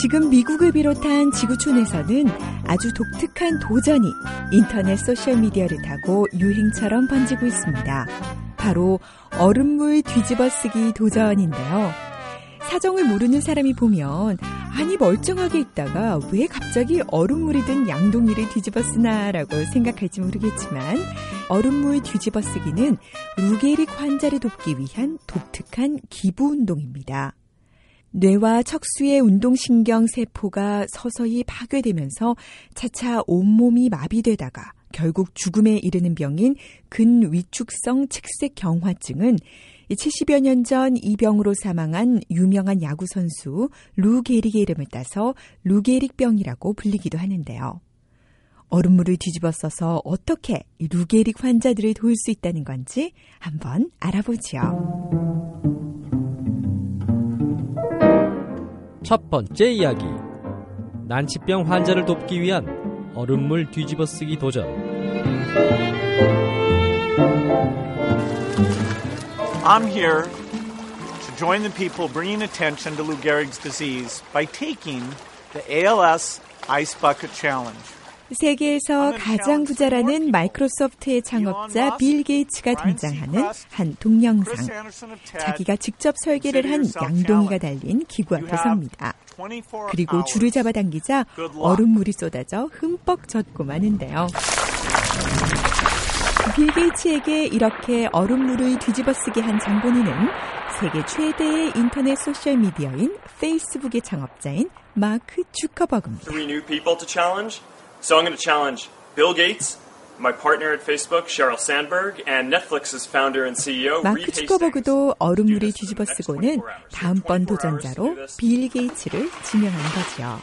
지금 미국을 비롯한 지구촌에서는 아주 독특한 도전이 인터넷 소셜미디어를 타고 유행처럼 번지고 있습니다. 바로 얼음물 뒤집어 쓰기 도전인데요. 사정을 모르는 사람이 보면 아니 멀쩡하게 있다가 왜 갑자기 얼음물이 든 양동이를 뒤집어 쓰나라고 생각할지 모르겠지만 얼음물 뒤집어 쓰기는 루게릭 환자를 돕기 위한 독특한 기부 운동입니다. 뇌와 척수의 운동신경 세포가 서서히 파괴되면서 차차 온몸이 마비되다가 결국 죽음에 이르는 병인 근위축성 측색 경화증은 70여 년 전 이 병으로 사망한 유명한 야구 선수 루 게릭의 이름을 따서 루 게릭병이라고 불리기도 하는데요. 얼음물을 뒤집어 써서 어떻게 루 게릭 환자들을 도울 수 있다는 건지 한번 알아보죠. 첫 번째 이야기. 난치병 환자를 돕기 위한 얼음물 뒤집어 쓰기 도전. I'm here to join the people bringing attention to Lou Gehrig's disease by taking the ALS Ice Bucket Challenge. 세계에서 가장 부자라는 마이크로소프트의 창업자 빌 게이츠가 등장하는 한 동영상. 자기가 직접 설계를 한 양동이가 달린 기구 앞에 섭니다. 그리고 줄을 잡아당기자 얼음물이 쏟아져 흠뻑 젖고 마는데요. 빌 게이츠에게 이렇게 얼음물을 뒤집어 쓰게 한 장본인은 세계 최대의 인터넷 소셜 미디어인 페이스북의 창업자인 마크 주커버그입니다. So I'm going to challenge Bill Gates, my partner at Facebook, Sheryl Sandberg, and Netflix's founder and CEO, 마크 주커버그도 Hastings. 얼음물을 뒤집어 쓰고는 다음번 도전자로 빌 게이츠를 지명한 거죠.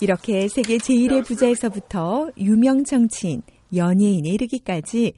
이렇게 세계 제1의 부자에서부터 유명 정치인, 연예인에 이르기까지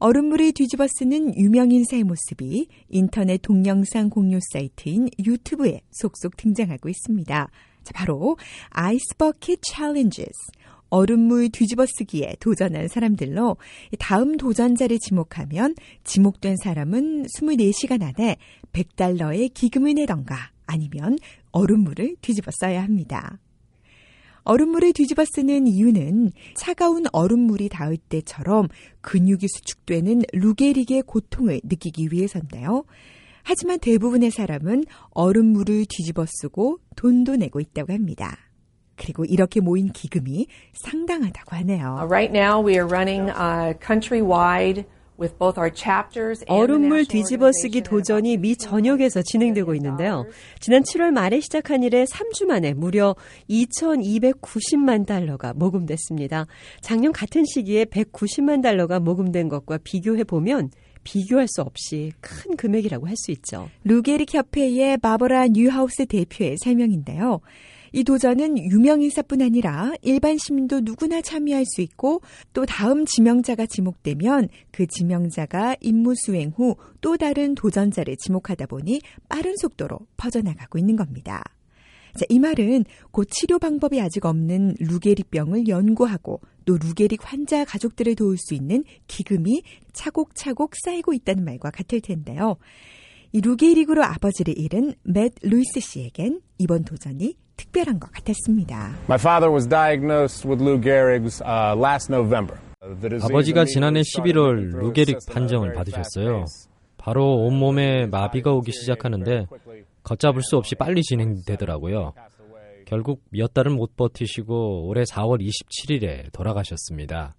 얼음물을 뒤집어 쓰는 유명 인사의 모습이 인터넷 동영상 공유 사이트인 유튜브에 속속 등장하고 있습니다. 자, 바로 Ice Bucket Challenge, 즉 얼음물 뒤집어 쓰기에 도전한 사람들로 다음 도전자를 지목하면 지목된 사람은 24시간 안에 100달러의 기금을 내던가 아니면 얼음물을 뒤집어 써야 합니다. 얼음물을 뒤집어 쓰는 이유는 차가운 얼음물이 닿을 때처럼 근육이 수축되는 루게릭의 고통을 느끼기 위해서인데요. 하지만 대부분의 사람은 얼음물을 뒤집어 쓰고 돈도 내고 있다고 합니다. 그리고 이렇게 모인 기금이 상당하다고 하네요. Uh, right now, we are running uh, countrywide 얼음물 뒤집어 쓰기 도전이 미 전역에서 진행되고 있는데요. 지난 7월 말에 시작한 이래 3주 만에 무려 2,290만 달러가 모금됐습니다. 작년 같은 시기에 190만 달러가 모금된 것과 비교해 보면 비교할 수 없이 큰 금액이라고 할 수 있죠. 루게릭 협회의 바버라 뉴하우스 대표의 설명인데요. 이 도전은 유명인사뿐 아니라 일반 시민도 누구나 참여할 수 있고 또 다음 지명자가 지목되면 그 지명자가 임무 수행 후 또 다른 도전자를 지목하다 보니 빠른 속도로 퍼져나가고 있는 겁니다. 자, 이 말은 곧 치료 방법이 아직 없는 루게릭병을 연구하고 또 루게릭 환자 가족들을 도울 수 있는 기금이 차곡차곡 쌓이고 있다는 말과 같을 텐데요. 이 루게릭으로 아버지를 잃은 맷 루이스 씨에겐 이번 도전이 특별한 것 같았습니다. My father was diagnosed with Lou Gehrig's uh, last November. 아버지가 지난해 immediately started 11월 moving through 루게릭 판정을 받으셨어요. 바로 온몸에 마비가 오기 시작하는데 걷잡을 수 없이 빨리 진행되더라고요. 결국 몇 달은 못 버티시고 올해 4월 27일에 돌아가셨습니다.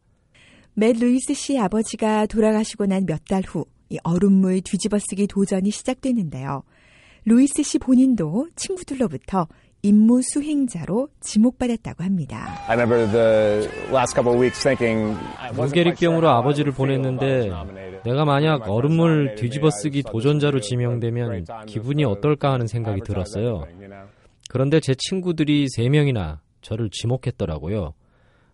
맷 루이스 씨 아버지가 돌아가시고 난 몇 달 후 이 얼음물 뒤집어쓰기 도전이 시작되는데요. 루이스 씨 본인도 친구들로부터 임무 수행자로 지목받았다고 합니다. I remember the last couple of weeks thinking I wasn't quite sure 루게릭병으로 how I 아버지를 보냈는데. 내가 만약 얼음물 nominated, 뒤집어 maybe 쓰기 I thought 도전자로 지명되면 기분이 어떨까 하는 생각이 들었어요. 그런데 제 친구들이 3명이나 저를 지목했더라고요.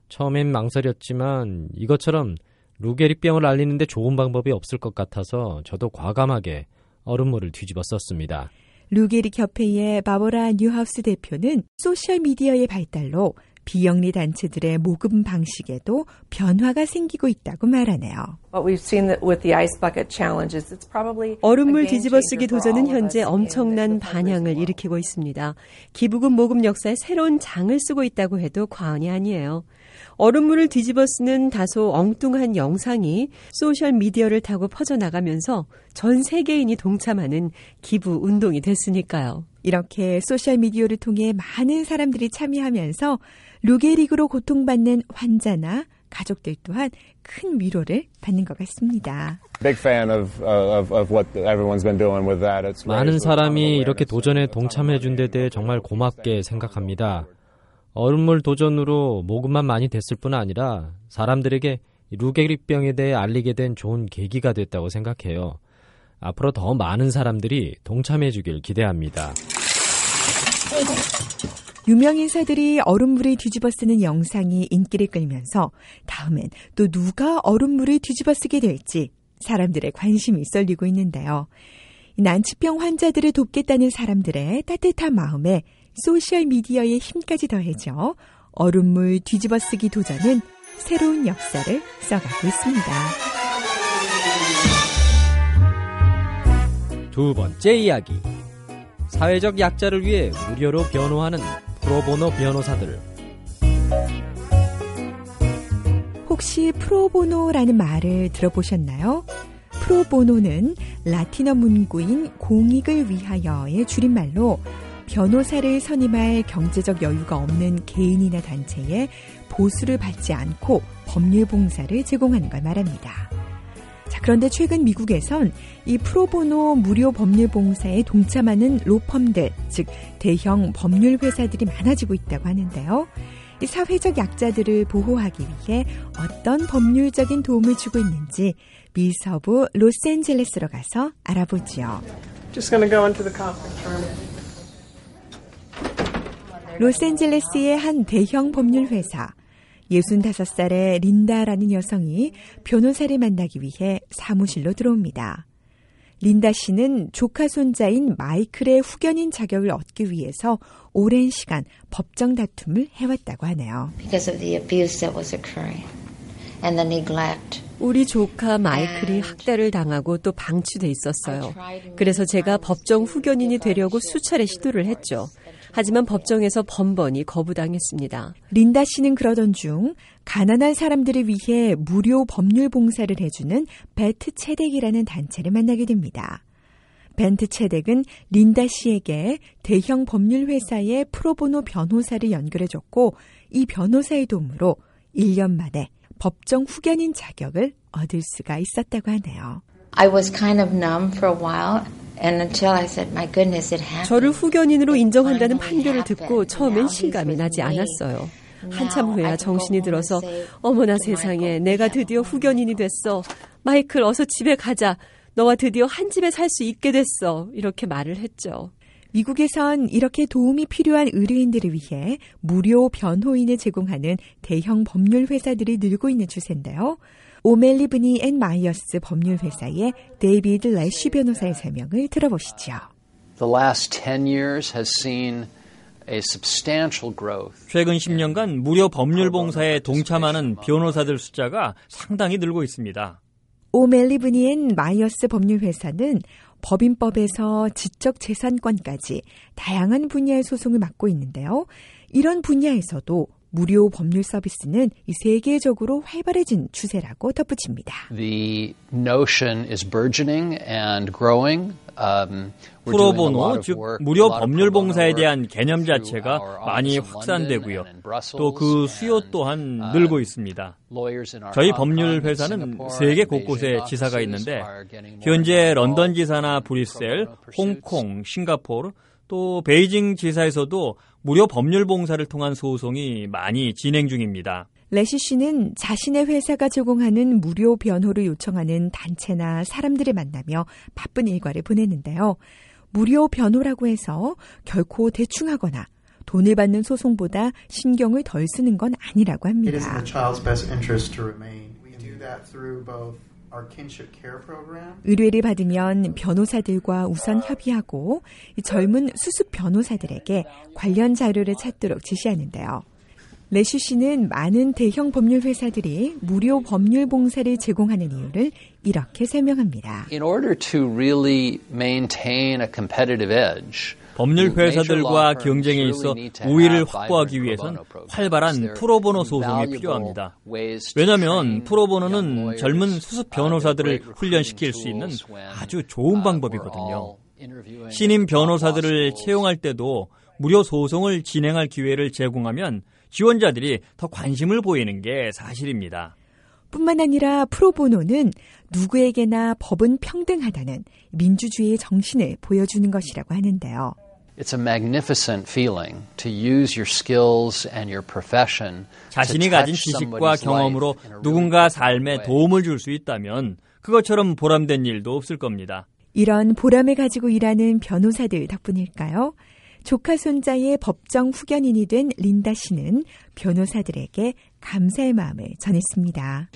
처음엔 망설였지만 이것처럼 루게릭병을 알리는데 좋은 방법이 없을 것 같아서 저도 과감하게 얼음물을 뒤집어 썼습니다. 루게릭 협회의 바보라 뉴하우스 대표는 소셜 미디어의 발달로 비영리 단체들의 모금 방식에도 변화가 생기고 있다고 말하네요. 얼음물 뒤집어쓰기 도전은 현재 엄청난 반향을 일으키고 있습니다. 기부금 모금 역사에 새로운 장을 쓰고 있다고 해도 과언이 아니에요. 얼음물을 뒤집어 쓰는 다소 엉뚱한 영상이 소셜 미디어를 타고 퍼져나가면서 전 세계인이 동참하는 기부 운동이 됐으니까요. 이렇게 소셜 미디어를 통해 많은 사람들이 참여하면서 루게릭으로 고통받는 환자나 가족들 또한 큰 위로를 받는 것 같습니다. 많은 사람이 이렇게 도전에 동참해 준 데 대해 정말 고맙게 생각합니다. 얼음물 도전으로 모금만 많이 됐을 뿐 아니라 사람들에게 루게릭병에 대해 알리게 된 좋은 계기가 됐다고 생각해요. 앞으로 더 많은 사람들이 동참해 주길 기대합니다. 유명 인사들이 얼음물을 뒤집어 쓰는 영상이 인기를 끌면서 다음엔 또 누가 얼음물을 뒤집어 쓰게 될지 사람들의 관심이 쏠리고 있는데요. 난치병 환자들을 돕겠다는 사람들의 따뜻한 마음에 소셜미디어의 힘까지 더해져 얼음물 뒤집어 쓰기 도전은 새로운 역사를 써가고 있습니다. 두 번째 이야기. 사회적 약자를 위해 무료로 변호하는 프로보노 변호사들. 혹시 프로보노라는 말을 들어보셨나요? 프로보노는 라틴어 문구인 공익을 위하여의 줄임말로 변호사를 선임할 경제적 여유가 없는 개인이나 단체에 보수를 받지 않고 법률 봉사를 제공하는 걸 말합니다. 자, 그런데 최근 미국에선 이 프로보노 무료 법률 봉사에 동참하는 로펌들, 즉 대형 법률 회사들이 많아지고 있다고 하는데요. 이 사회적 약자들을 보호하기 위해 어떤 법률적인 도움을 주고 있는지 미서부 로스앤젤레스로 가서 알아보지요. 로스앤젤레스의 한 대형 법률 회사 65살의 린다라는 여성이 변호사를 만나기 위해 사무실로 들어옵니다. 린다 씨는 조카 손자인 마이클의 후견인 자격을 얻기 위해서 오랜 시간 법정 다툼을 해왔다고 하네요. 우리 조카 마이클이 학대를 당하고 또 방치돼 있었어요. 그래서 제가 법정 후견인이 되려고 수차례 시도를 했죠. 하지만 법정에서 번번이 거부당했습니다. 린다 씨는 그러던 중 가난한 사람들을 위해 무료 법률 봉사를 해주는 베트 체덱이라는 단체를 만나게 됩니다. 벤트 체덱은 린다 씨에게 대형 법률 회사의 프로보노 변호사를 연결해줬고 이 변호사의 도움으로 1년 만에 법정 후견인 자격을 얻을 수가 있었다고 하네요. I was kind of numb for a while. 저를 후견인으로 인정한다는 판결을 듣고 처음엔 실감이 나지 않았어요. 한참 후에야 정신이 들어서 어머나 세상에 내가 드디어 후견인이 됐어. 마이클 어서 집에 가자. 너와 드디어 한 집에 살 수 있게 됐어. 이렇게 말을 했죠. 미국에선 이렇게 도움이 필요한 의뢰인들을 위해 무료 변호인을 제공하는 대형 법률 회사들이 늘고 있는 추세인데요. 오멜베니 앤 마이어스 법률회사의 데이비드 레쉬 변호사의 설명을 들어보시죠. The last 10 years has seen a substantial growth. 최근 10년간 무료 법률 봉사에 동참하는 변호사들 숫자가 상당히 늘고 있습니다. 오멜베니 앤 마이어스 법률회사는 법인법에서 지적 재산권까지 다양한 분야의 소송을 맡고 있는데요. 이런 분야에서도 무료 법률 서비스는 세계적으로 활발해진 추세라고 덧붙입니다. The notion is burgeoning and growing. Um, 프로보노, 즉 무료 법률 봉사에 대한 개념 자체가 많이 확산되고요. 또 그 수요 또한 uh, 늘고 있습니다. 저희 법률 회사는 세계 곳곳에 지사가 있는데 현재 런던 지사나 브뤼셀, 홍콩, 싱가포르 또 베이징 지사에서도 무료 법률 봉사를 통한 소송이 많이 진행 중입니다. 레시 씨는 자신의 회사가 제공하는 무료 변호를 요청하는 단체나 사람들을 만나며 바쁜 일과를 보냈는데요. 무료 변호라고 해서 결코 대충하거나 돈을 받는 소송보다 신경을 덜 쓰는 건 아니라고 합니다. 의뢰를 받으면 변호사들과 우선 협의하고 젊은 수습 변호사들에게 관련 자료를 찾도록 지시하는데요. 레슈 씨는 많은 대형 법률 회사들이 무료 법률 봉사를 제공하는 이유를 이렇게 설명합니다. In order to really maintain a competitive edge, 법률 회사들과 경쟁에 있어 우위를 확보하기 위해선 활발한 프로보노 소송이 필요합니다. 왜냐하면 프로보노는 젊은 수습 변호사들을 훈련시킬 수 있는 아주 좋은 방법이거든요. 신임 변호사들을 채용할 때도 무료 소송을 진행할 기회를 제공하면 지원자들이 더 관심을 보이는 게 사실입니다. 뿐만 아니라 프로보노는 누구에게나 법은 평등하다는 민주주의의 정신을 보여주는 것이라고 하는데요. It's a magnificent feeling to use your skills and your profession. 자신이 가진 지식과 경험으로 누군가 삶에 도움을 줄 수 있다면 그것처럼 보람된 일도 없을 겁니다. 이런 보람을 가지고 일하는 변호사들 덕분일까요? 조카 손자의 법정 후견인이 된 린다 씨는 변호사들에게 감사의 마음을 전했습니다.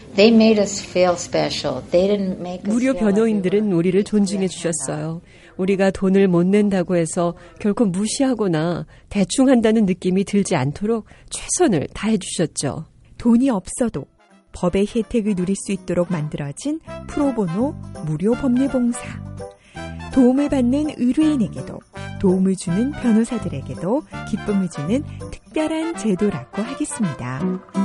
무료 변호인들은 우리를 존중해 주셨어요. 우리가 돈을 못 낸다고 해서 결코 무시하거나 대충 한다는 느낌이 들지 않도록 최선을 다해 주셨죠. 돈이 없어도 법의 혜택을 누릴 수 있도록 만들어진 프로보노 무료 법률봉사. 도움을 받는 의뢰인에게도 도움을 주는 변호사들에게도 기쁨을 주는 특별한 제도라고 하겠습니다.